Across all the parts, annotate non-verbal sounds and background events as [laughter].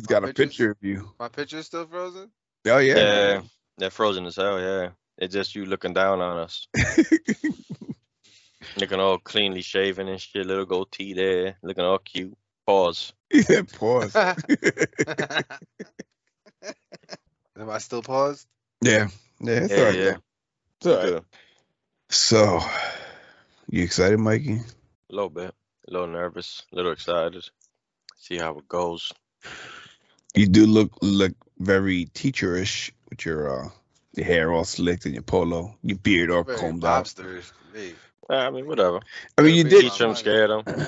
Mikey's got My a picture of you. My picture's still frozen. Oh yeah. Yeah, they're frozen as hell. Yeah, it's just you looking down on us, [laughs] looking all cleanly shaven and shit, little goatee there, looking all cute. Pause. [laughs] he said pause. [laughs] Am I still paused? yeah. Yeah. It's Yeah, all right. yeah. It's all right. Good. So, you excited, Mikey? A little bit, a little nervous, a little excited. See how it goes. You do look look very teacherish with your uh your hair all slicked and your polo, your beard all Very combed out. mobsterish to me. I mean, whatever. I mean, you Very did Teach them, scare them. [sighs]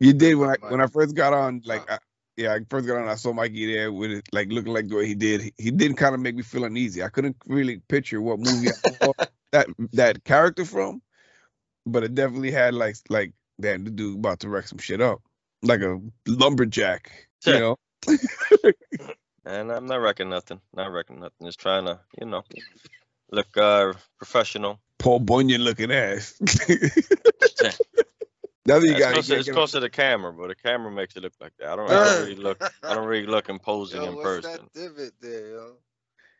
you did when I when I first got on, like Uh. I, yeah, I first got on, I saw Mikey there with it, like looking like the way he did. He, he did kind of make me feel uneasy. I couldn't really picture what movie I saw [laughs] that that character from, but it definitely had like like damn, the dude about to wreck some shit up, like a lumberjack, you know. And I'm not wrecking nothing. Not wrecking nothing. Just trying to, you know, look uh professional. Paul Bunyan looking ass. [laughs] Now what you it's, got. close, it's close to the camera, but the camera makes it look like that. I don't, I don't really look. I don't really look imposing Yo, in what's person. that divot there, yo?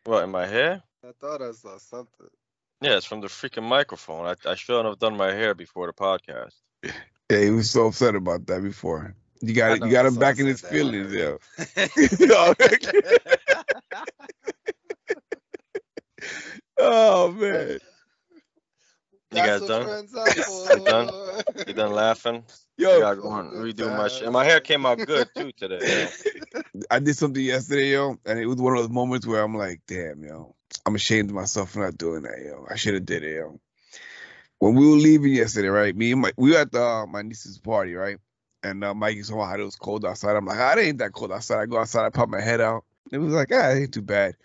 What in my hair? I thought I saw something. Yeah, it's from the freaking microphone. I, I shouldn't have done my hair before the podcast. Yeah, he was so upset about that before. You got know, you got him back in his feelings, already. yo. [laughs] [laughs] oh man, You That's guys done? friends are [laughs] for. You done? You done laughing? yo, I gotta go and redo my shit. And my hair came out good too today. yo. I did something yesterday, yo, and it was one of those moments where I'm like, damn, yo, I'm ashamed of myself for not doing that, yo. I should have did it, yo. When we were leaving yesterday, right? Me and my we were at the, uh, my niece's party, right? And uh, Mikey saw how it was cold outside. I'm like, ah, it ain't that cold outside. I go outside, I pop my head out. It was like, ah, it ain't too bad.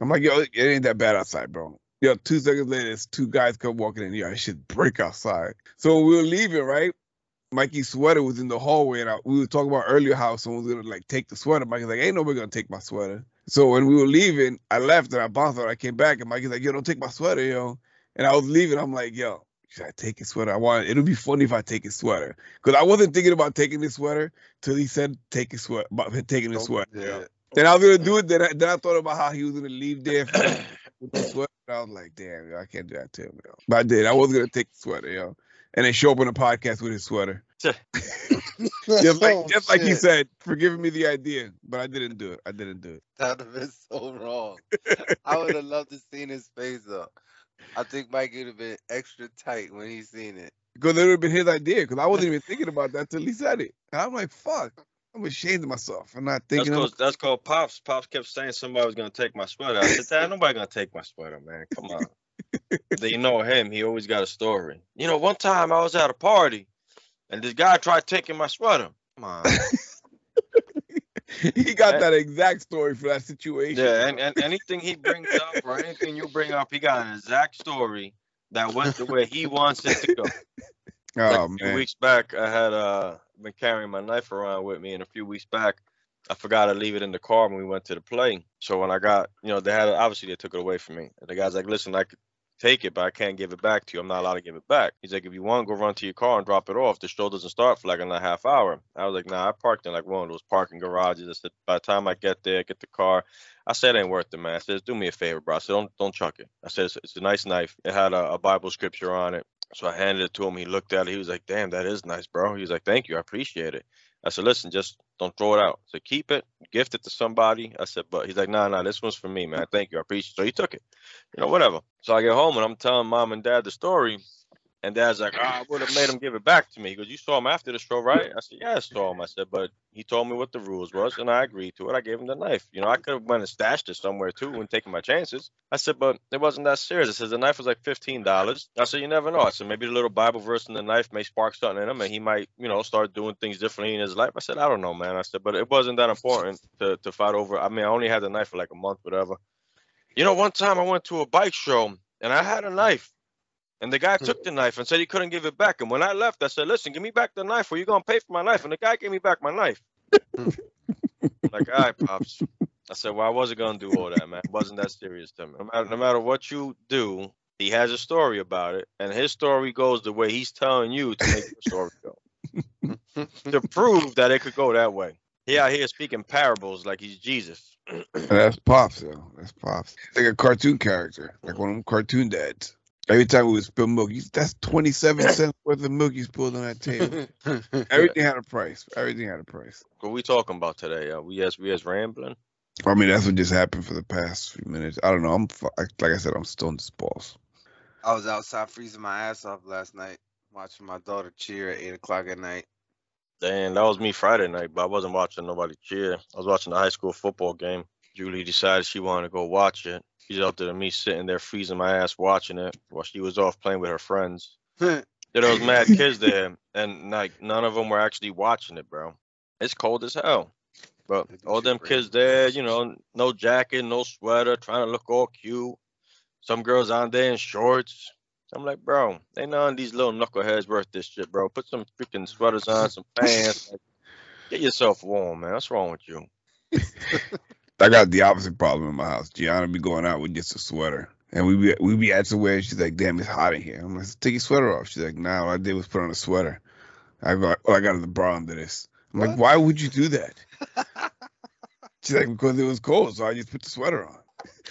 I'm like, yo, it ain't that bad outside, bro. Yo, two seconds later, there's two guys come walking in. Yo, I should break outside. So we were leaving, right? Mikey's sweater was in the hallway, and I, we were talking about earlier how someone was gonna like take the sweater. Mikey's like, "Ain't nobody gonna take my sweater." So when we were leaving, I left and I bounced out. I came back, and Mikey's like, "Yo, don't take my sweater, yo." And I was leaving. I'm like, "Yo, should I take his sweater? I want. It'll be funny if I take his sweater, because I wasn't thinking about taking his sweater till he said take his sweater, about taking his sweater. Yeah. Then I was gonna do it. Then I, then I thought about how he was gonna leave there [coughs] with the sweater. I was like, "Damn, yo, I can't do that to him, yo." But I did. I was gonna take the sweater, yo, and then show up on the podcast with his sweater [laughs] [laughs] just like Oh, just like you said, for giving me the idea, but I didn't do it. I didn't do it. That would have been so wrong. [laughs] I would have loved to seen his face though. I think Mike would have been extra tight when he seen it. Because it would have been his idea. Because I wasn't even thinking about that till he said it. And I'm like, fuck. I'm ashamed of myself. I'm not That's thinking. called, that's called pops. Pops kept saying somebody was gonna take my sweater. I said, Dad, nobody gonna take my sweater, man. Come on. [laughs] they know him. He always got a story. You know, one time I was at a party, and this guy tried taking my sweater. Come on. [laughs] [laughs] he got that exact story for that situation. Yeah, and, and anything he brings up or anything you bring up, he got an exact story that went the way he wants it to go. [laughs] Like oh a few man. weeks back, I had uh been carrying my knife around with me, and a few weeks back, I forgot to leave it in the car when we went to the play. So when I got, you know, they had obviously they took it away from me. And the guy's like, "Listen, I could take it, but I can't give it back to you. I'm not allowed to give it back." He's like, "If you want, go run to your car and drop it off. The show doesn't start for like another half hour." I was like, "Nah, I parked in like one of those parking garages." I said, "By the time I get there, get the car." I said, "It ain't worth it, man." I said, "Do me a favor, bro." I said, "Don't don't chuck it." I said, "It's, it's a nice knife. It had a, a Bible scripture on it." So I handed it to him. He looked at it. He was like, "Damn, that is nice, bro." He was like, "Thank you, I appreciate it." I said, "Listen, just don't throw it out. So keep it, gift it to somebody." I said, "But he's like, nah, nah, this one's for me, man. Thank you, I appreciate." it. So he took it, you know, whatever. So I get home and I'm telling mom and dad the story, and dad's like, oh, "I would have made him give it back to me." Goes, "You saw him after the show, right?" I said, "Yeah, I saw him." I said, "But he told me what the rules was, and I agreed to it. I gave him the knife. You know, I could have went and stashed it somewhere too and taken my chances." I said, "But it wasn't that serious." I said, "The knife was like fifteen dollars." I said, "You never know." I said, "Maybe the little Bible verse in the knife may spark something in him, and he might, you know, start doing things differently in his life." I said, "I don't know, man." I said, "But it wasn't that important to to fight over. I mean, I only had the knife for like a month, whatever." You know, one time I went to a bike show and I had a knife. And the guy hmm. took the knife and said he couldn't give it back. And when I left, I said, "Listen, give me back the knife, or you're gonna pay for my knife." And the guy gave me back my knife. Hmm. like, all right, pops. I said, "Well, I wasn't gonna do all that, man. It wasn't that serious to me. No matter, no matter what you do, he has a story about it, and his story goes the way he's telling you to make the story go, [laughs] to prove that it could go that way." He out here speaking parables like he's Jesus. That's pops, though. That's pops. Like a cartoon character, like one of them cartoon dads. Every time we would spill milk, he's, that's twenty seven [coughs] cents worth of milk you spilled on that table. [laughs] Everything had a price. Everything had a price. What we talking about today? Uh, we just we just rambling. I mean, that's what just happened for the past few minutes. I don't know. I'm like I said, I'm stoned as balls. I was outside freezing my ass off last night, watching my daughter cheer at eight o'clock at night. Damn, that was me Friday night, but I wasn't watching nobody cheer. I was watching the high school football game. Julie decided she wanted to go watch it. She's out there to me sitting there freezing my ass watching it while she was off playing with her friends. [laughs] There was mad kids there, and like none of them were actually watching it, bro. It's cold as hell. But all them kids there, you know, no jacket, no sweater, trying to look all cute. Some girls on there in shorts. I'm like, bro, ain't none of these little knuckleheads worth this shit, bro. Put some freaking sweaters on, some [laughs] pants. Like, get yourself warm, man. What's wrong with you? [laughs] I got the opposite problem in my house. Gianna be going out with just a sweater. And we be we be at somewhere. She's like, "Damn, it's hot in here." I'm like, "Take your sweater off." She's like, "Nah, all I did was put on a sweater." I got, oh, I got the bra under this. I'm like, "Why would you do that?" [laughs] She's like, "Because it was cold, so I just put the sweater on."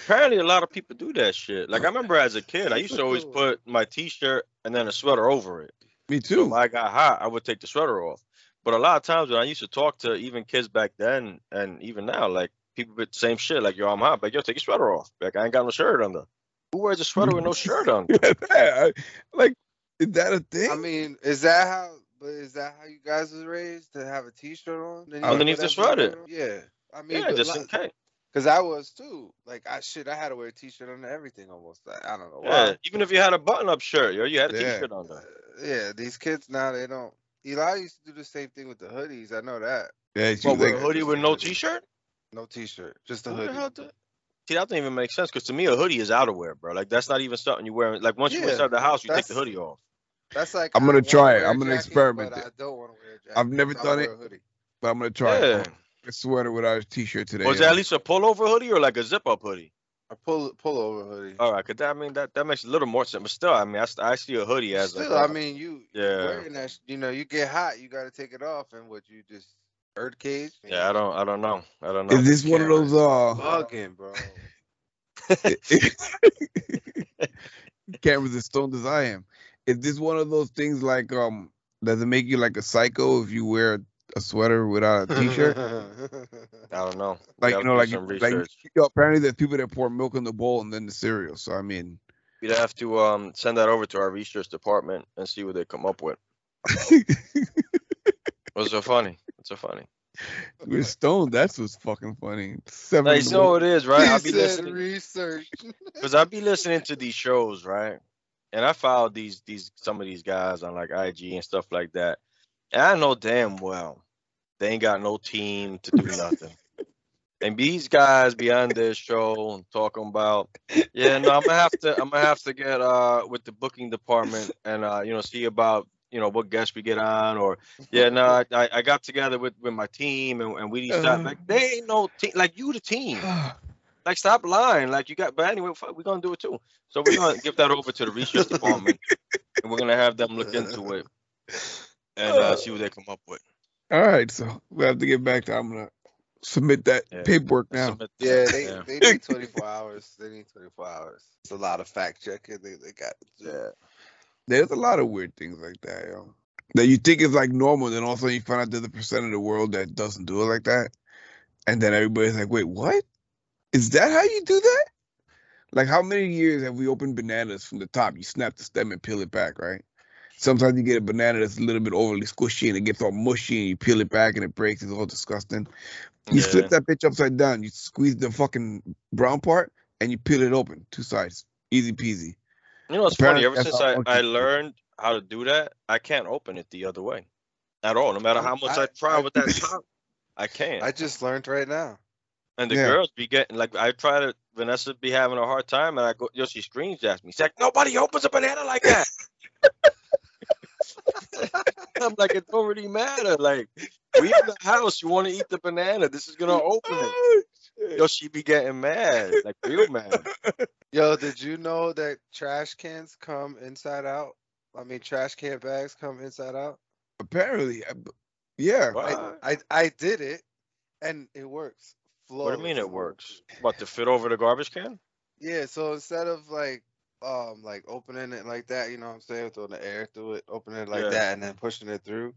Apparently, a lot of people do that shit. Like I remember as a [laughs] kid, I used to always put my t-shirt and then a sweater over it. Me So too. when I got hot, I would take the sweater off. But a lot of times when I used to talk to even kids back then and even now, like people with the same shit, like yo, I'm hot, but yo, take your sweater off. Like I ain't got no shirt under. Who wears a sweater with no [laughs] shirt on? I- like, is that a thing? I mean, is that how? But is that how you guys was raised to have a t-shirt on Then Underneath put the everything sweater. Yeah, I mean, Yeah, just in case. because I was too. Like I shit, I had to wear a t-shirt under everything almost. I, I don't know why. Yeah, why. even if you had a button-up shirt, yo, you had a Yeah. t-shirt on Uh, yeah, these kids now they don't. Eli used to do the same thing with the hoodies. I know that. yeah, she What, was with like, a hoodie with no t-shirt? No t-shirt, just a Who hoodie. hell See, that doesn't even make sense because to me, a hoodie is outerwear, bro. Like that's not even something you wear. Like once you Yeah, inside the house, you take the hoodie off. That's like I'm gonna try it. wear a I'm gonna jacket, experiment but it. I don't want to wear a jacket. I've never done it. but I'm gonna try Yeah. it. A sweater without a t-shirt today. Was it yo. at least a pullover hoodie or like a zip-up hoodie? A pull pull over hoodie. All right, cause that, I mean that that makes a little more sense. But still, I mean, I, I see a hoodie as Still, like, I mean, you you Yeah. wearing that. You know, you get hot, you got to take it off, and what you just bird cage. yeah, I don't, I don't know, I don't know. Is this one of those? Uh, bugging, bro. [laughs] cameras as stoned as I am. Is this one of those things like um? Does it make you like a psycho if you wear a sweater without a [laughs] t-shirt? I don't know. like you know, like like you know, apparently there's people that pour milk in the bowl and then the cereal. So I mean, We'd have to um send that over to our research department and see what they come up with. [laughs] What's so funny? What's so funny? we're stoned. That's what's fucking funny. Seven. You know it is, right? I'll be [laughs] said listening research. [laughs] because I'll be listening to these shows, right? And I followed these these some of these guys on like IG and stuff like that. And I know damn well they ain't got no team to do nothing. [laughs] and these guys be on their show talking about, yeah, no, I'm gonna have to I'm gonna have to get uh with the booking department and uh you know see about you know what guests we get on or [laughs] yeah no I, I I got together with with my team and, and we decided like they ain't no team like you the team [sighs] like stop lying like you got but anyway we're gonna do it too so we're gonna give that over to the research [laughs] department and we're gonna have them look into it [sighs] and uh, see what they come up with All right, so we have to get back to. I'm gonna submit that Yeah. paperwork now. That. Yeah, they, yeah. they need [laughs] 24 hours. They need 24 hours. It's a lot of fact checking. They, they got. Yeah. There's a lot of weird things like that, yo. That you think is like normal, then all of a sudden you find out there's a percent of the world that doesn't do it like that. And then everybody's like, wait, what? Is that how you do that? Like how many years have we opened bananas from the top? You snap the stem and peel it back, right? Sometimes you get a banana that's a little bit overly squishy and it gets all mushy and you peel it back and it breaks. It's all disgusting. You Yeah. flip that bitch upside down. You squeeze the fucking brown part and you peel it open, two sides, easy peasy. You know, it's Apparently funny. Ever since I, I learned how to do that, I can't open it the other way at all. No matter oh, how much I, I- try I- with that [laughs] top, I can't. I just learned right now. and the Yeah. girls be getting like I try to Vanessa be having a hard time, and I go, yo, she screams at me. She's like, nobody opens a banana like that. [laughs] [laughs] I'm like, it don't really matter. Like, we in the house, you want to eat the banana. This is gonna open it. Yo, she be getting mad, like real mad. Yo, did you know that trash cans come inside out? I mean, trash can bags come inside out. Apparently, I b- yeah. What? I I did it, and it works. What do you mean it works? What to fit over the garbage can? Yeah, so instead of like um like opening it like that, you know what I'm saying, throwing the air through it, opening it like Yeah. that and then pushing it through,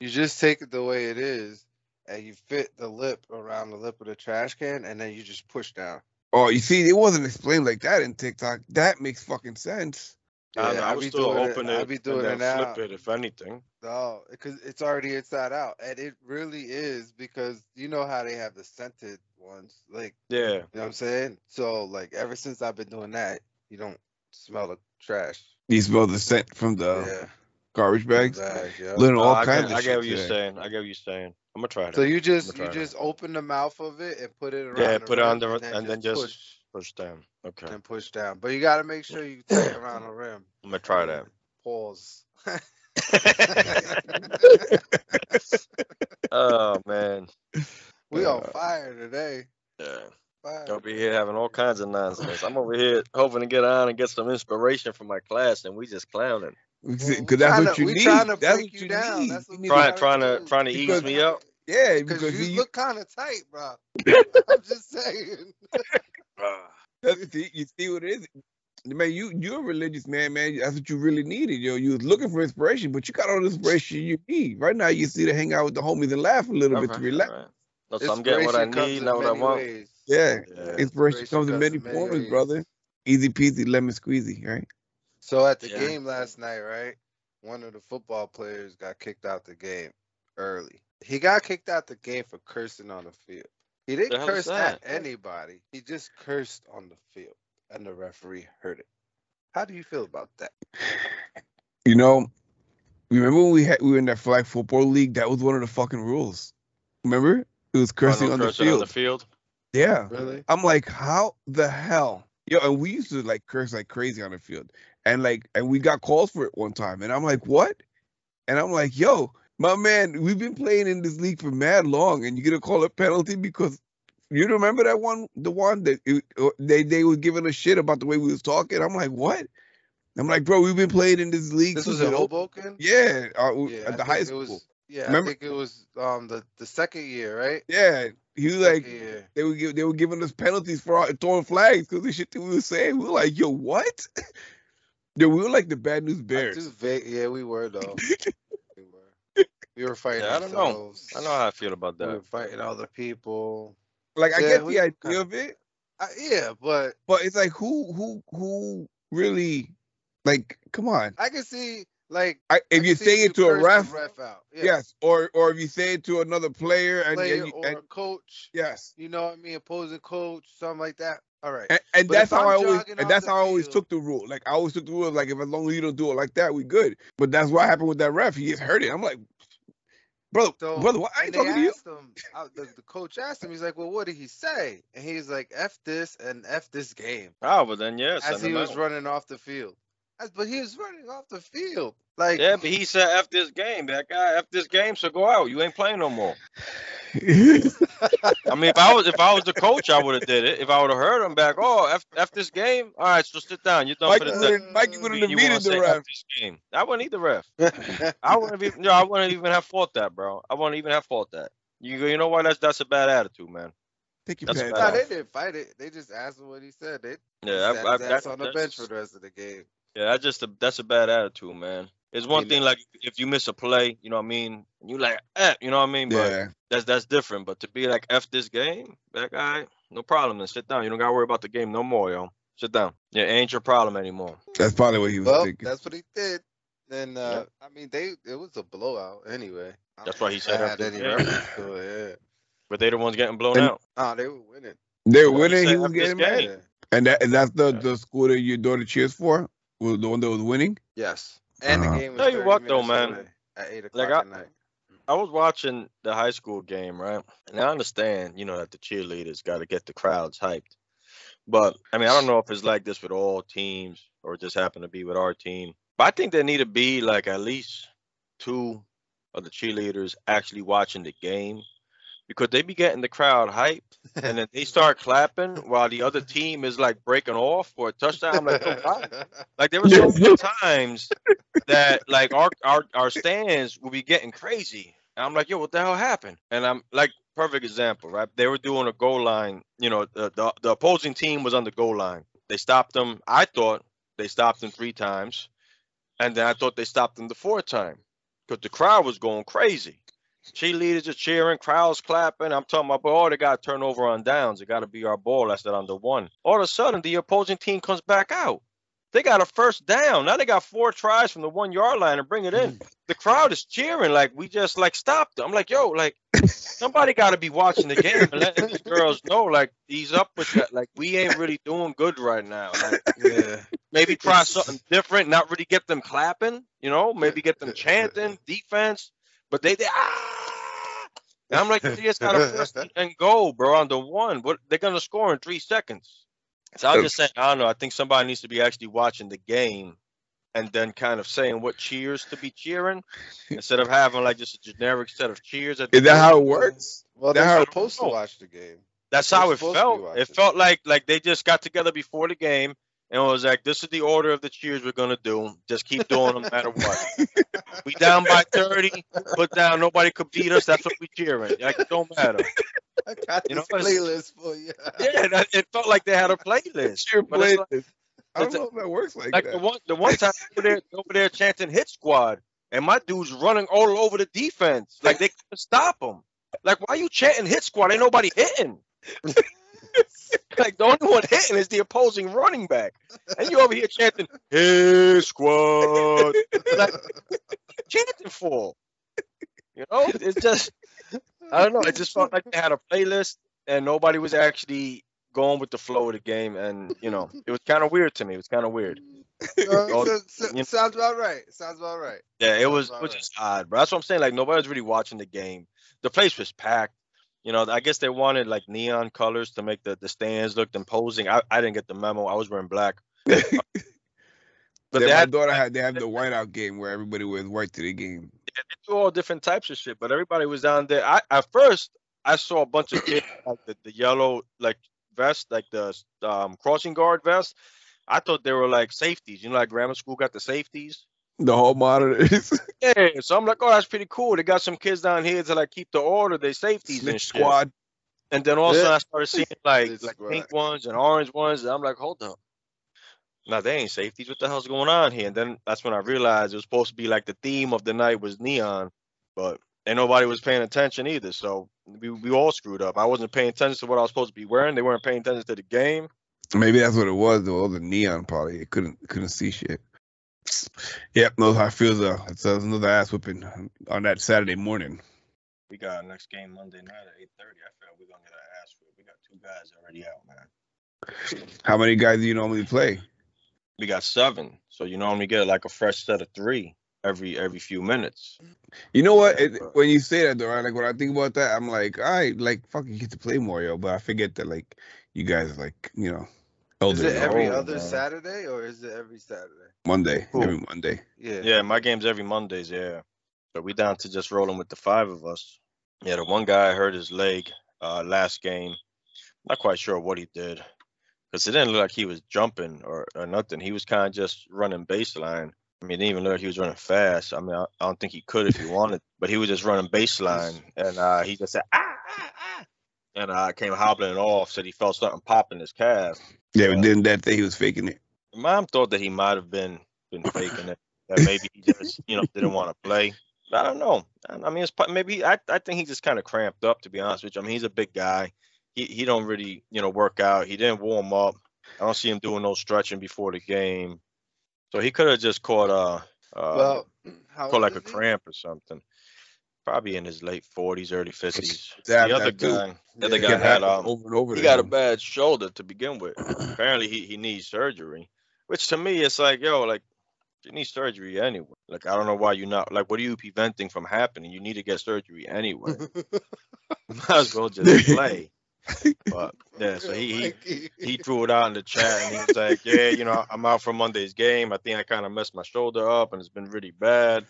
you just take it the way it is and you fit the lip around the lip of the trash can and then you just push down. Oh, you see, it wasn't explained like that in TikTok. That makes fucking sense. I, Yeah, I I would be still doing it- open I it, be doing and it then now. flip it if anything. No, because it's already inside out. And it really is because you know how they have the scented ones. Like, Yeah. you know what I'm saying? So, like, ever since I've been doing that, you don't smell the trash. You smell the scent from the yeah. garbage bags. Bag, yeah. Learning No, all I kinds get, of I shit. get what you're today. saying. I get what you're saying. I'm gonna try that. So you just you try just open the mouth of it and put it around. Yeah, put it on rim the- and then just- push push down. Okay. and push down. But you got to make sure you take it around the rim. [coughs] I'm gonna try that. Pause. [laughs] [laughs] oh man. we on fire today. Yeah. Fire. I'll be here having all kinds of nonsense. I'm over here hoping to get on and get some inspiration from my class, and we just clowning. Because Well, that's tryna- what you we need. tryna That's break what you you down. need. That's what You Trying, to- trying to, do. trying to ease me up. yeah, Because because you you, look kind of tight, bro. [laughs] I'm just saying. [laughs] That's, see, you see what it is. Man, you you're a religious man, man. That's what you really needed. Yo, you was looking for inspiration, but you got all the inspiration you need. Right now, you see to hang out with the homies and laugh a little bit to relax. alright. No, so I'm getting what I need, not what I want. ways. Yeah, Yeah. inspiration Inspiration comes in comes many in many forms, ways. brother. Easy peasy, lemon squeezy, right? So at the Yeah. game last night, right? One of the football players got kicked out the game early. He got kicked out the game for cursing on the field. He didn't The curse at anybody. He just cursed on the field, and the referee heard it. How do you feel about that? You know, remember when we had we were in that flag football league? That was one of the fucking rules. Remember? It was cursing Oh, no on the field. on the field. Yeah. Really? I'm like, how the hell? Yo, and we used to like curse like crazy on the field. And like and we got calls for it one time. And I'm like, what? And I'm like, yo, my man, we've been playing in this league for mad long, and you gonna call a penalty because you remember that one, the one that it, uh, they they was giving a shit about the way we was talking. I'm like, what? I'm like, bro, we've been playing in this league. This was in Hoboken. Yeah, uh, Yeah, at the high school. Was, yeah, Remember- I think it was um the the second year, right? Yeah, he was like, Second year. they were give, they were giving us penalties for our, throwing flags because the shit that we were saying. We were like, yo, what? [laughs] yo, we were like the bad news bears. do va- yeah, we were though. [laughs] we were. We were fighting Yeah, I don't know. ourselves. I know how I feel about that. We were fighting other people. Like I get we the idea kinda- of it, I, yeah, but but it's like who who who really like come on. I can see like I, if I you say it to a ref, ref out. Yeah. yes, or or if you say it to another player and, player and, you- or a coach. yes. You know what I mean? Opposing coach, something like that. All right. And, and that's how I'm I always and that's the how I always took the rule. Like I always took the rule like if as long as you don't do it like that, we good. But that's what happened with that ref. He just hurt it. I'm like, brother, So, brother, what? I ain't talking to you. him, uh, the, the coach asked him, he's like, well, what did he say? And he's like, F this and F this game. Oh, but then yes. As he was running off the field. As- but he was running off the field. Like, Yeah, but he said after this game. That guy after this game, so go out. You ain't playing no more. [laughs] I mean, if I was if I was the coach, I would have did it. If I would have heard him back, oh after, F this game. All right, so sit down. You're done Mike for the day. wouldn't, Mikey wouldn't have You needed the say ref. F this game. I wouldn't need the ref. [laughs] I wouldn't even. No, I wouldn't even have fought that, bro. I wouldn't even have fought that. You you know what? That's that's a bad attitude, man. Take your That's bad. no, they didn't fight it. They just asked him what he said. They Yeah, sat I, I, his ass that, on the bench for the rest of the game. Yeah, that's just a that's a bad attitude, man. It's one mean, thing like if you miss a play, you know what I mean. You like, eh, you know what I mean. But Yeah. that's that's different. But to be like f this game, that guy, no problem. Then sit down. You don't gotta worry about the game no more, yo. Sit down. Yeah, ain't your problem anymore. That's probably what he was Well, thinking. that's what he did. And uh, I mean, they it was a blowout anyway. I That's why he said I F had any game. reference to it. Yeah. But they the ones getting blown And- out. Oh, they were winning. They were Well, he winning. He was getting mad. game. Yeah. And that and that's the Yeah. the school that your daughter cheers for. Was the one that was winning. Yes. And Uh-huh. the game was Tell you what, though, man. At eight Like, o'clock I- at night. I was watching the high school game, right? And I understand, you know, that the cheerleaders got to get the crowds hyped. But I mean, I don't know if it's like this with all teams or it just happened to be with our team. But I think there need to be like at least two of the cheerleaders actually watching the game because they be getting the crowd hyped and then they start [laughs] clapping while the other team is like breaking off for a touchdown. I'm like, oh, yo, why? [laughs] Like there were so many times that like our our our stands will be getting crazy. And I'm like, yo, what the hell happened? And I'm like, perfect example, right? They were doing a goal line. You know, the, the the opposing team was on the goal line. They stopped them. I thought they stopped them three times, and then I thought they stopped them the fourth time because the crowd was going crazy. Cheerleaders are cheering, crowds clapping. I'm talking about, oh, they got to turn over on downs. It got to be our ball. That's that on the one. All of a sudden, the opposing team comes back out. They got a first down. Now they got four tries from the one yard line and bring it in. Mm. The crowd is cheering like we just like stopped them. I'm like, yo, like [laughs] somebody got to be watching the game and letting these girls know, like, ease up with that. Like, we ain't really doing good right now. Like, Yeah. maybe try something different, not really get them clapping, you know, maybe get them chanting defense, but they, they ah! And I'm like, you just got a first and go, bro, on the one. What they're gonna score in three seconds. So I was just saying, I don't know. I think somebody needs to be actually watching the game and then kind of saying what cheers to be cheering instead of having like just a generic set of cheers. At the Is that game. how it works? Well, That they're how- supposed to watch the game. That's They're how it supposed to be felt. It felt like like they just got together before the game and was like, "This is the order of the cheers we're gonna do. Just keep doing them no matter what. [laughs] we down by thirty, put down. Nobody could beat us. That's what we cheering. Like it don't matter. I got You know, playlist for you. Yeah, it felt like they had a playlist. It's playlist. I don't know if that works like, Like that. the one the one time over there over there chanting hit squad, and my dude's running all over the defense. Like they couldn't stop them. Like why you chanting hit squad? Ain't nobody hitting. [laughs] [laughs] like the only one hitting is the opposing running back, and you over here chanting hit squad. Like chanting for? You know, it's just I don't know. It just felt like they had a playlist and nobody was actually going with the flow of the game, and you know, it was kind of weird to me. It was kind of weird. [laughs] Uh, Oh, so- so- you know. sounds about right. Sounds about right. Yeah, it Sounds was it was right. just odd, bro. That's what I'm saying. Like nobody was really watching the game. The place was packed. You know, I guess they wanted like neon colors to make the, the stands look imposing. I, I didn't get the memo. I was wearing black. [laughs] But they my had daughter had they have the [laughs] whiteout game where everybody wears white to the game. Yeah, they do all different types of shit, but everybody was down there. I at first I saw a bunch of kids [coughs] like the, the yellow like vest, like the um, crossing guard vest. I thought they were like safeties. You know, like grammar school got the safeties. The whole monitors, [laughs] Yeah, so I'm like, oh, that's pretty cool. They got some kids down here to like keep the order. They safeties and snitch shit. squad. And then all of a Yeah. sudden I started seeing like Snitch like squad. pink ones and orange ones. And I'm like, hold up. Now they ain't safeties. What the hell's going on here? And then that's when I realized it was supposed to be like the theme of the night was neon, but and nobody was paying attention either. So we, we all screwed up. I wasn't paying attention to what I was supposed to be wearing. They weren't paying attention to the game. Maybe that's what it was. Though all the neon probably it couldn't couldn't see shit. Yep, knows how it feels though. It's uh, another ass whipping on that Saturday morning. We got our next game Monday night at 8:30. I feel we're gonna get our ass whipped. We got two guys already out, man. How many guys do you normally play? We got seven. So you normally get like a fresh set of three every every few minutes. You know what? It, when you say that though, right? Like when I think about that, I'm like, all right, like fuck, you get to play more, yo. But I forget that like you guys like, you know, Is it every Oh, other man. Saturday or is it every Saturday? Monday, Who? every Monday. Yeah. Yeah, my game's every Mondays. Yeah, but we down to just rolling with the five of us. Yeah, the one guy hurt his leg uh, last game. Not quite sure what he did because it didn't look like he was jumping or, or nothing. He was kind of just running baseline. I mean, it didn't even look like he was running fast. I mean, I, I don't think he could if he wanted, but he was just running baseline, and uh, he just said ah, and uh, came hobbling off. Said he felt something pop in his calf. Yeah, Yeah. but then that day he was faking it. Mom thought that he might have been been [laughs] faking it. That maybe he just you know didn't want to play. I don't know. I I mean, it's maybe I I think he just kind of cramped up to be honest with you. I mean, he's a big guy. He he don't really you know work out. He didn't warm up. I don't see him doing no stretching before the game. So he could have just caught a uh Well, caught like a he? cramp or something. Probably in his late forties, early fifties. The other too. guy, the other Yeah. guy had um over and over. he got a bad shoulder to begin with. [clears throat] Apparently, he, he needs surgery, which to me, it's like, yo, like, you need surgery anyway. Like, I don't know why you're not, like, what are you preventing from happening? You need to get surgery anyway. [laughs] [laughs] Might as well just play. But, yeah, so he, he, he threw it out in the chat and he was like, yeah, you know, I'm out for Monday's game. I think I kind of messed my shoulder up and it's been really bad.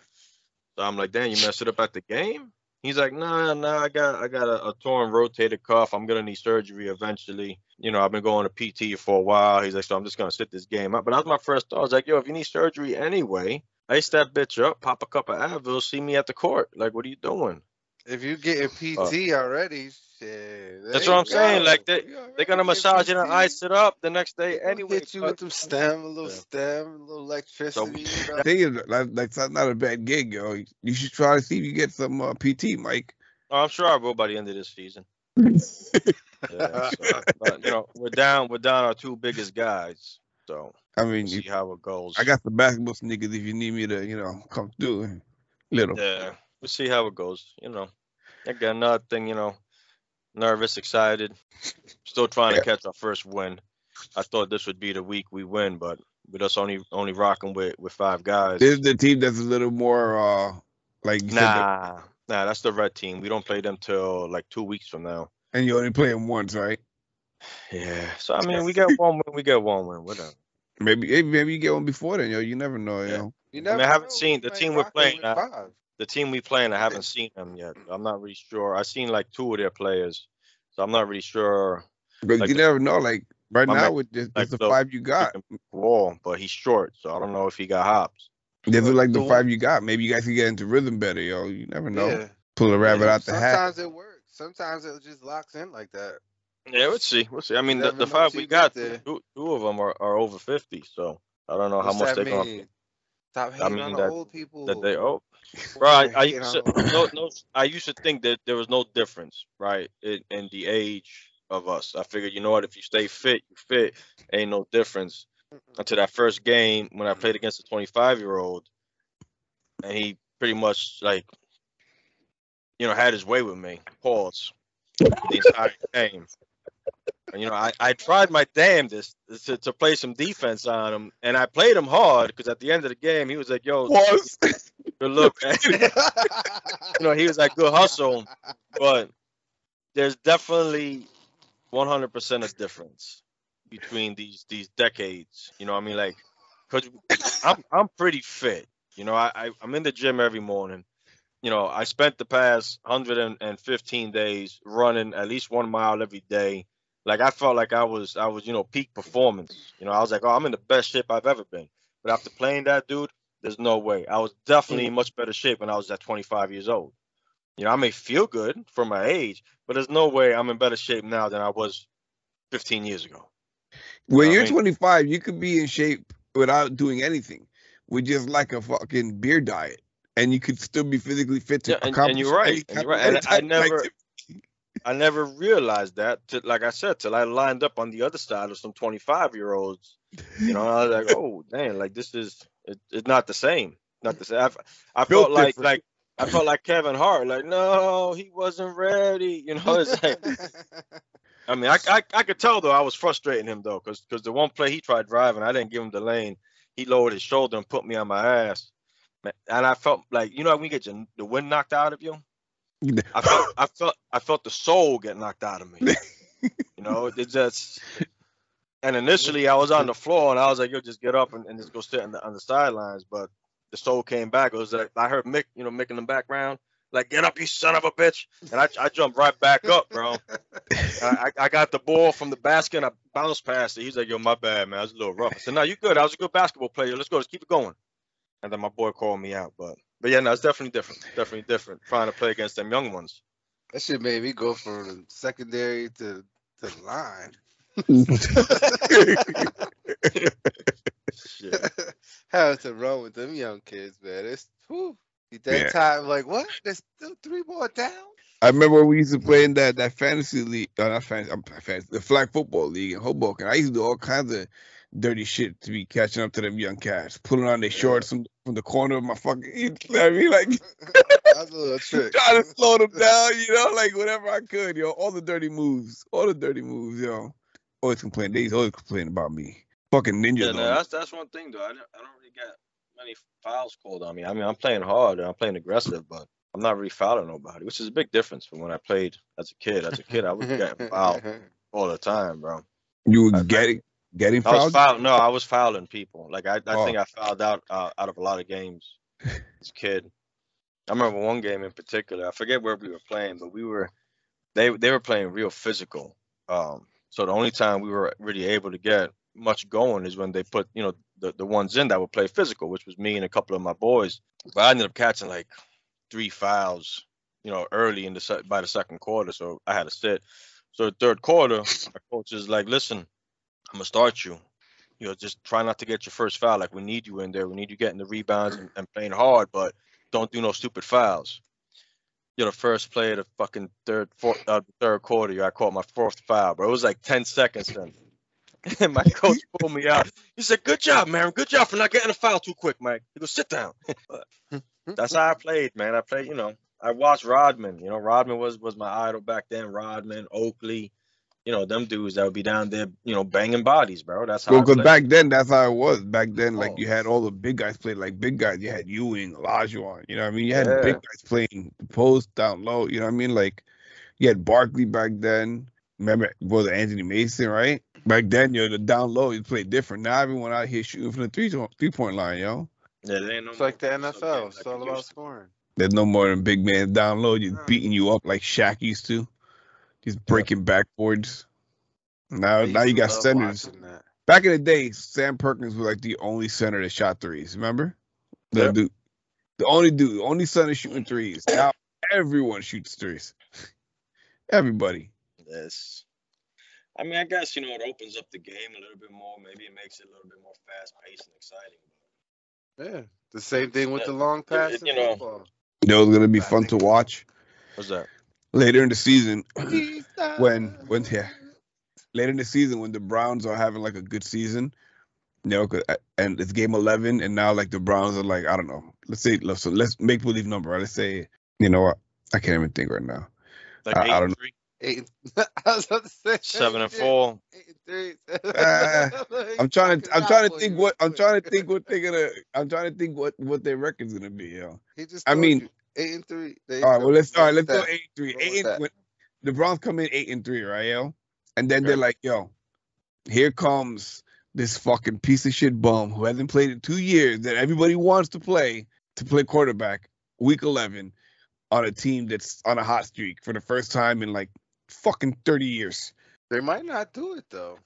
So I'm like, damn, you messed it up at the game? He's like, nah, nah, I got I got a, a torn rotator cuff. I'm gonna need surgery eventually. You know, I've been going to PT for a while. He's like, so I'm just gonna sit this game out. But that was my first thought. I was like, yo, if you need surgery anyway, ice that bitch up, pop a cup of Advil, see me at the court. Like, what are you doing? If you get getting PT already, shit. That's what I'm you saying, like, they, they're gonna massage it and PT. ice it up the next day They gonna anyway. hit you but- with them stem, a little Yeah. stem, a little electricity. you [laughs] know? I think it's like, like that's not a bad gig, yo. You should try to see if you get some uh, PT, Mike. Oh, I'm sure I will by the end of this season. [laughs] Yeah, so, but you know, we're down. We're down our two biggest guys. So I we'll mean, see you- how it goes. I got the basketball sneakers if you need me to, you know, come through. Little. Yeah, we'll see how it goes. You know, again, another thing. You know, nervous, excited, still trying to catch our first win. I thought this would be the week we win, but with us only only rocking with with five guys. This is the team that's a little more, uh, like you said, Nah, nah, that's the red team. We don't play them till like two weeks from now. and you only play them once, right? Yeah. So I mean, we get one win, we get one win. Whatever. Maybe maybe maybe you get one before then, yo. You never know, Yeah. yo. You I mean, I haven't seen the team we're playing with now. five. The team we playing, I haven't seen them yet. I'm not really sure. I've seen like two of their players, so I'm not really sure. But Like you never know. Like right now man- with just, like the the- five you got, Wall, but he's short, so I don't know if he got hops. this is like the The- five you got. Maybe you guys can get into rhythm better, yo. You never know. Yeah. Pull a rabbit Yeah, out the hat. Sometimes it works. Sometimes it just locks in like that. Yeah, we'll see. We'll see. I mean, the, the five we you got, two, two of them are, are over 50, so I don't know how much they're going mean? Stop I mean on the that- old people. that they oh. [laughs] Bro, I, I Hating used to, no, no, I used to think that there was no difference, right, in, in the age of us. I figured, you know what, if you stay fit, you fit, ain't no difference. Until that first game when I played against a 25 year old, and he pretty much like, you know, had his way with me. Pause. The entire game. You know, I, I tried my damnedest to, to play some defense on him, and I played him hard because at the end of the game, he was like, "Yo, [laughs] good look." [laughs] you know, he was like, "Good hustle," but there's definitely 100% a difference between these these decades. You know, I mean, like, cause I'm I'm pretty fit. You know, I, I I'm in the gym every morning. You know, I spent the past 115 days running at least one mile every day. Like I felt like I was I was you know peak performance. You know, I was like, oh, I'm in the best shape I've ever been. But after playing that dude, there's no way. I was definitely mm. in much better shape when I was at 25 years old. You know, I may feel good for my age, but there's no way I'm in better shape now than I was 15 years ago. When you're mean- 25, you could be in shape without doing anything, with just like a fucking beer diet, and you could still be physically fit to Yeah, and- and you're right, and you're right, and [laughs] I of never- activity. I never realized that, till, like I said, till I lined up on the other side of some 25 year olds. You know, I was like, [laughs] oh, dang, like this is, it, it's not the same. Not the same. I, I felt like, different. like, I felt like Kevin Hart, like, no, he wasn't ready. You know, it's like, I mean, I, I, I could tell though, I was frustrating him though, because because the one play he tried driving, I didn't give him the lane. He lowered his shoulder and put me on my ass. And I felt like, you know, when you get your, the wind knocked out of you, I felt I felt I felt the soul get knocked out of me. you know, it just and initially I was on the floor and I was like, yo, just get up and, and just go sit on the on the sidelines. But the soul came back. It was like I heard Mick, you know, Mick in the background, like, get up, you son of a bitch. And I, I jumped right back up, bro. I, I got the ball from the basket and I bounced past it. He's like, yo, my bad, man. I was a little rough. I said, no, you good. I was a good basketball player. Let's go. Let's keep it going. And then my boy called me out. But but yeah, no, it's definitely different. Definitely different. Trying to play against them young ones. that shit made me go from the secondary to to the line. [laughs] Shit. [laughs] Having to run with them young kids, man. It's whew. At that Yeah. time, like what? There's still three more down. I remember we used to play in that that fantasy league, uh, not fantasy, um, fantasy, the flag football league in Hoboken. I used to do all kinds of dirty shit to be catching up to them young cats, pulling on their Yeah. shorts from, from the corner of my fucking. You know what I mean, like [laughs] That's a little trick. [laughs] trying to slow them down, you know, like whatever I could, yo. All the dirty moves, all the dirty moves, yo. Always complain. They always complain about me. Fucking ninja. Yeah, on no, that's that's one thing though. I don't, I don't really get many fouls called on me. I mean, I'm playing hard and I'm playing aggressive, but I'm not really fouling nobody, which is a big difference from when I played as a kid. As a kid, I was getting fouled [laughs] all the time, bro. You I- were getting I was fouled. No, I was fouling people. Like I, I Oh. think I fouled out uh, out of a lot of games [laughs] as a kid. I remember one game in particular. I forget where we were playing, but we were they they were playing real physical. Um, so the only time we were really able to get much going is when they put you know the, the ones in that would play physical, which was me and a couple of my boys. But I ended up catching like three fouls you know, early in the by the second quarter, so I had to sit. So the third quarter, my coach is like, "Listen, I'm gonna start you. You know, just try not to get your first foul. Like we need you in there. We need you getting the rebounds and, and playing hard, but don't do no stupid fouls." You know, the first play of the fucking third, fourth, uh, third quarter, I caught my fourth foul, bro. It was like ten seconds then. [laughs] And my coach pulled me out. He said, "Good job, man. Good job for not getting a foul too quick, Mike." He goes, "Sit down." [laughs] That's how I played, man. I played, you know. I watched Rodman. You know, Rodman was was my idol back then. Rodman, Oakley, you know, them dudes that would be down there, you know, banging bodies, bro. That's how. Well, because played. back then that's how it was. Back then, like Oh. you had all the big guys play like big guys. You had Ewing, Olajuwon. You know what I mean? You had Yeah. big guys playing the post down low. You know what I mean? Like you had Barkley back then. Remember, was Anthony Mason, right? Back then, you know, the down low, you played different. Now everyone out here shooting from the three three point line, yo. yeah, there ain't no It's like the NFL. games It's all about scoring. There's no more than big man down low, just No. beating you up like Shaq used to. Just breaking backboards. Now, I now you got centers. Back in the day, Sam Perkins was like the only center that shot threes. Remember? The Yep. dude, the only dude, the only center shooting threes. Now everyone shoots threes. [laughs] Everybody. Yes. I mean, I guess you know it opens up the game a little bit more. Maybe it makes it a little bit more fast paced and exciting. Yeah. The same thing with Yeah, the long pass you know. football. You know, it's gonna be fun to watch What's that? Later in the season. when when yeah, later in the season when the Browns are having like a good season, you know, 'cause- uh, and it's game eleven, and now like the Browns are like I don't know. Let's say let's so let's make believe number. Right? Let's say you know what I can't even think right now. Like I, eight I don't three. Eight, [laughs] I was about to say, seven and four. [laughs] Ah, I'm trying to I'm trying to think what I'm trying to think what they're gonna I'm trying to think what what their record's gonna be. Yo. He just I mean- you, eight and three. They- All right, well let's all right, let's go eight and three. Eight and when the Browns come in eight and three, right, yo? And then they're like, yo, here comes this fucking piece of shit bum who hasn't played in two years that everybody wants to play to play quarterback week eleven on a team that's on a hot streak for the first time in like fucking thirty years. They might not do it though.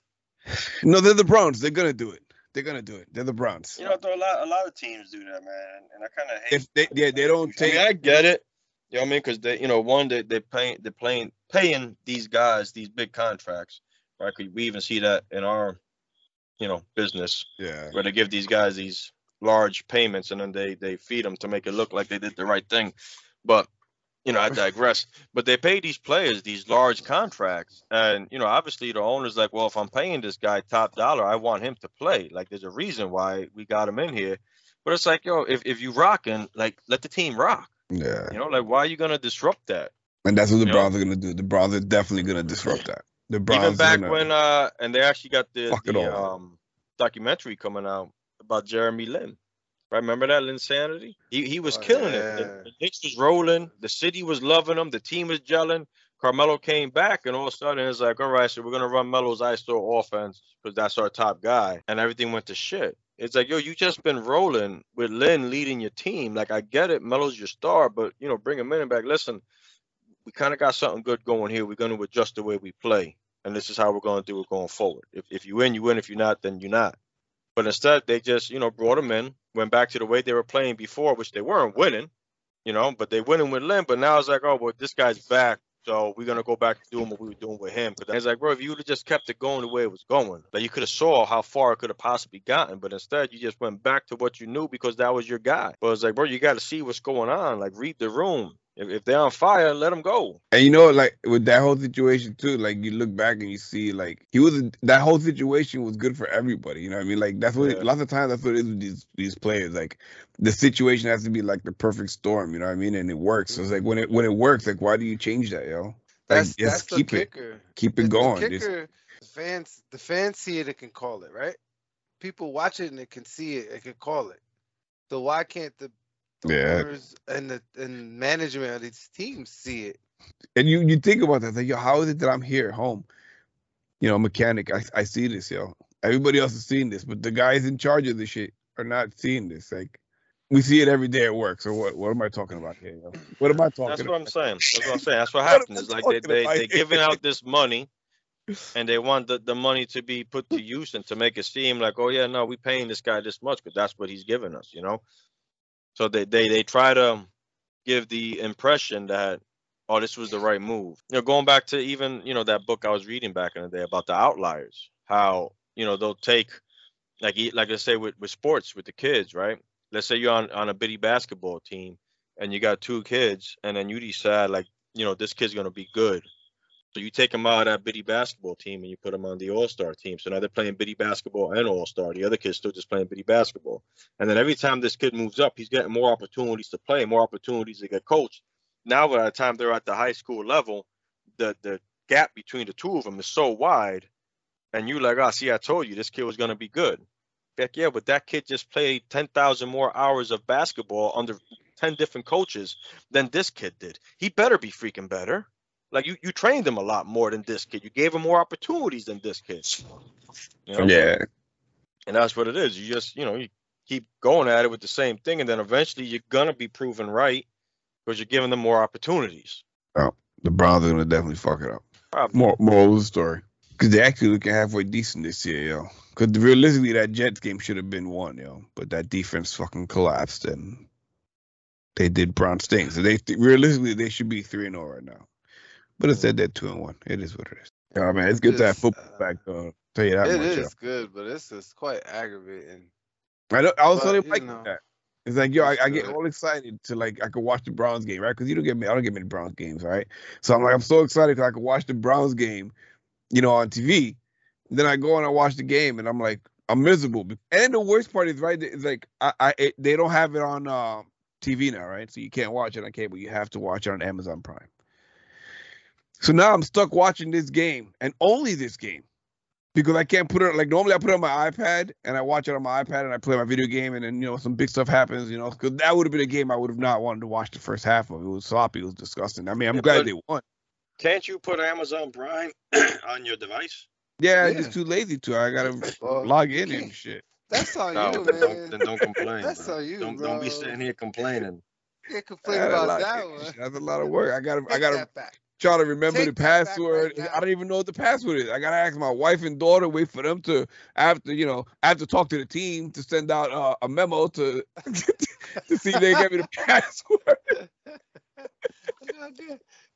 [sighs] No, they're the Browns. They're gonna do it. They're gonna do it. They're the Browns. You know, though, a lot, a lot of teams do that, man, and I kind of hate. If they yeah, they don't I mean, take I get it. You know what I mean? Because they, you know, one they they paying they're playing paying these guys these big contracts, right? 'Cause we even see that in our, you know, business yeah. where they give these guys these large payments and then they they feed them to make it look like they did the right thing. But you know, I digress. But they pay these players these large contracts, and you know, obviously the owner's like, well, if I'm paying this guy top dollar, I want him to play. Like, there's a reason why we got him in here. But it's like, yo, if if you rocking, like, let the team rock. Yeah. You know, like, why are you gonna disrupt that? And that's what the You know? Browns are gonna do. The Browns are definitely gonna disrupt that. The Browns Even back gonna- when uh, and they actually got the, the um documentary coming out about Jeremy Lin. Right, remember that insanity? He he was Oh, killing it. The, the Knicks was rolling. The city was loving him. The team was gelling. Carmelo came back, and all of a sudden it's like, all right, so we're gonna run Melo's ISO offense because that's our top guy, and everything went to shit. It's like, yo, you just been rolling with Lin leading your team. Like, I get it, Melo's your star, but you know, bring him in and back. Listen, we kind of got something good going here. We're gonna adjust the way we play, and this is how we're gonna do it going forward. If if you win, you win. If you're not, then you're not. But instead, they just, you know, brought him in, went back to the way they were playing before, which they weren't winning, you know, but they winning with Lin. But now it's like, oh, well, this guy's back. So we're gonna go back to doing what we were doing with him. But it's like, bro, if you would have just kept it going the way it was going, like you could have saw how far it could have possibly gotten. But instead, you just went back to what you knew because that was your guy. But it's like, bro, you got to see what's going on. Like read the room. If, if they're on fire, let them go. And you know, like with that whole situation too, like you look back and you see, like he was that whole situation was good for everybody. You know what I mean? Like that's what Yeah. lots of times that's what it is with these these players. Like the situation has to be like the perfect storm. You know what I mean? And it works. So it's like when it when it works, like why do you change that, yo? Like That's just that's the keep it kicker. keep it the going. Just- kicker, the fans, the fans see it and can call it, right? People watch it and they can see it and can call it. So why can't the, the Yeah. owners and the and management of these teams see it? and you you think about that, like yo, how is it that I'm here at home? You know, mechanic, I I see this, yo. Everybody else is seeing this, but the guys in charge of this shit are not seeing this. Like we see it every day at work. So what what am I talking about here, yo? What am I talking That's about? what I'm saying. That's what I'm saying. That's what [laughs] What am happens. I It's like they talking they they here? giving out this money, [laughs] and they want the, the money to be put to use and to make it seem like, oh yeah, no, we paying this guy this much because that's what he's giving us, you know. So they they they try to um, give the impression that oh, this was the right move. You know, going back to even you know that book I was reading back in the day about the outliers, how you know they'll take like like I say with with sports with the kids, right? Let's say you're on on a bitty basketball team and you got two kids, and then you decide like you know this kid's gonna be good. So you take them out of that bitty basketball team and you put them on the all star team. So now they're playing bitty basketball and all star. The other kid's still just playing bitty basketball. And then every time this kid moves up, he's getting more opportunities to play, more opportunities to get coached. Now by the time they're at the high school level, the the gap between the two of them is so wide, and you're like, oh, see, I told you this kid was gonna be good. Heck yeah, but that kid just played ten thousand more hours of basketball under ten different coaches than this kid did. He better be freaking better. Like you, you trained him a lot more than this kid. You gave him more opportunities than this kid. You know? Yeah. And that's what it is. You just, you know, you keep going at it with the same thing, and then eventually you're gonna be proven right because you're giving them more opportunities. Oh, the Browns are gonna definitely fuck it up. Probably. More moral of the story. Because they actually looking halfway decent this year, yo. Because realistically, that Jets game should have been won, yo. But that defense fucking collapsed and they did Browns things. So they realistically they should be three and zero right now. But instead they're two and one. It is what it is. Yeah, man, it's good to have football uh, back though. Tell you that It much. yo. good, but it's just quite aggravating. I don't, I also but, didn't you like know, that. It's like yo, I, it's I get all excited to like I could watch the Browns game, right? Because you don't get me, I don't get many Browns games, right? So I'm like, I'm so excited because I could watch the Browns game, you know, on TV. Then I go and I watch the game, and I'm like, I'm miserable. And the worst part is, right, is like I, I it, they don't have it on uh, TV now, right? So you can't watch it on cable. You have to watch it on Amazon Prime. So now I'm stuck watching this game and only this game because I can't put it like normally I put it on my iPad and I watch it on my iPad and I play my video game and then you know some big stuff happens, you know, because that would have been a game I would have not wanted to watch the first half of. It was sloppy, it was disgusting. I mean, I'm Yeah, glad they won. Can't you put Amazon Prime [clears throat] on your device? Yeah, I'm Yeah. just too lazy to. I gotta Well, log in and shit. That's on No, you, then man. don't, then don't complain. That's bro. on you, don't, don't be sitting here complaining. You can't complain about that one. That's a lot of work. I gotta, I gotta that back. try to remember Take the password. right I don't even know what the password is. I gotta ask my wife and daughter. Wait for them to after you know. I have to talk to the team to send out uh, a memo to [laughs] to see if they get me the [laughs] password.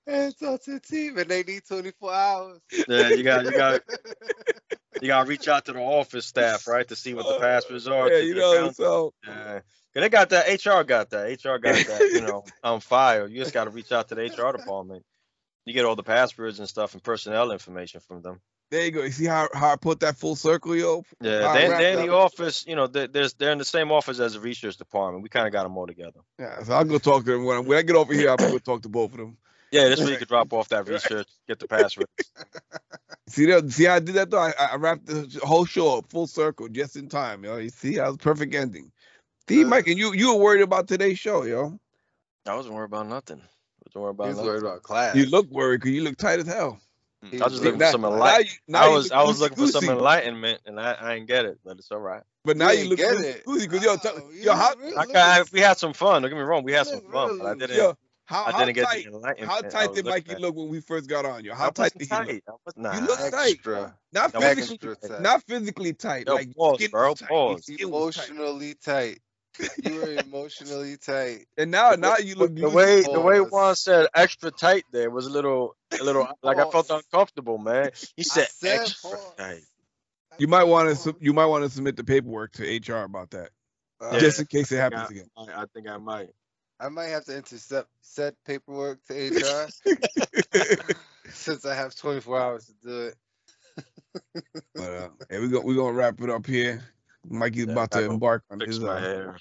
And talk to the team, and they need 24 hours. Yeah, you got you got [laughs] you got to reach out to the office staff, right, to see what the passwords are. Yeah, to you know. account. So Yeah. 'Cause they got that. HR got that. HR got that. You know, on file. You just got to reach out to the HR department. You get all the passwords and stuff and personnel information from them. there you go. You see how how I put that full circle, yo. Yeah, they, they're in up. the office. You know, they there's they're in the same office as the research department. We kind of got them all together. Yeah, so I'll go talk to them when, I- when I get over here. I'll go talk to both of them. Yeah, this way you could drop off that [laughs] research, get the password. [laughs] See that? See how I did that though? I, I wrapped the whole show up full circle just in time, yo. You see, that was a perfect ending. See, Uh, Mike, and you you were worried about today's show, yo. I wasn't worried about nothing. I wasn't worried about He's nothing. worried about class. You look worried because you look tight as hell. Mm. I was just looking for now- some now enlightenment. you- now I was I was looking for some enlightenment, and I, I ain't get it, but it's all right. But now You you look get loosey it. because yo, tell, Oh, yo, how, you I look- we had some fun. Don't get me wrong, we had some fun, but I didn't. yo, how, I how didn't get tight? the enlightenment. How tight did looking Mikey at. look when we first got on, yo? I How tight did he look? tight. I nah, You look I- tight. Not That physically, tight. not physically tight. Yo, like pause, bro, tight. pause. Your skin was tight. Emotionally tight. You were emotionally tight. And now, now you look the way the way Juan said extra tight there was a little a little [laughs] like I felt uncomfortable, man. He said, said extra pause. tight. You might said want to you might want to submit the paperwork to HR about that, Uh, just in case it happens I- again. I, I think I might. I might have to intercept set paperwork to HR [laughs] since I have 24 hours to do it. But uh, hey, we go we're gonna wrap it up here. Mikey's Yeah, about to embark on his my uh, hair.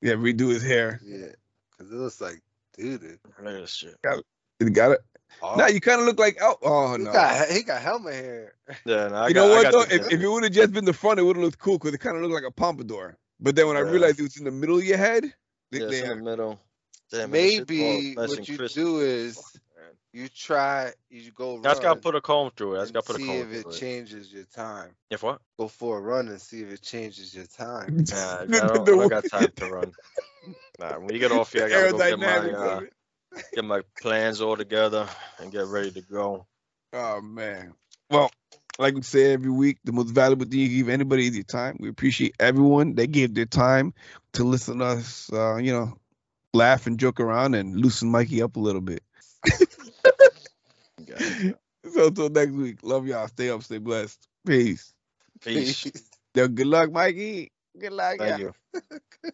yeah redo his hair. Yeah, because it looks like dude. Look at this shit. You got it. Oh, Now you kind of look like oh oh he no. got he got helmet hair. Yeah, no, I you got, know I what got though? If, if it would have just been the front, it would have looked cool because it kind of looked like a pompadour. But then when I realized it was in the middle of your head, yeah, they it's in the middle. Damn, man, this Maybe nice what you crisp, do is man. You try you go That's gotta put a comb through it. I just and gotta put a see comb if it through it. changes your time. If what? Go for a run and see if it changes your time. [laughs] Nah, I don't, I don't got time to run. [laughs] Nah, when you get off here, I gotta go get my uh, get my plans all together and get ready to go. Oh man. Well, like we say every week, the most valuable thing you give anybody is your time. We appreciate everyone that gave their time to listen to us. Uh, you know, laugh and joke around and loosen Mikey up a little bit. [laughs] [laughs] so until next week, love y'all. Stay up, stay blessed. Peace. Peace. [laughs] Yo, good luck, Mikey. Good luck. Thank yeah. you. [laughs]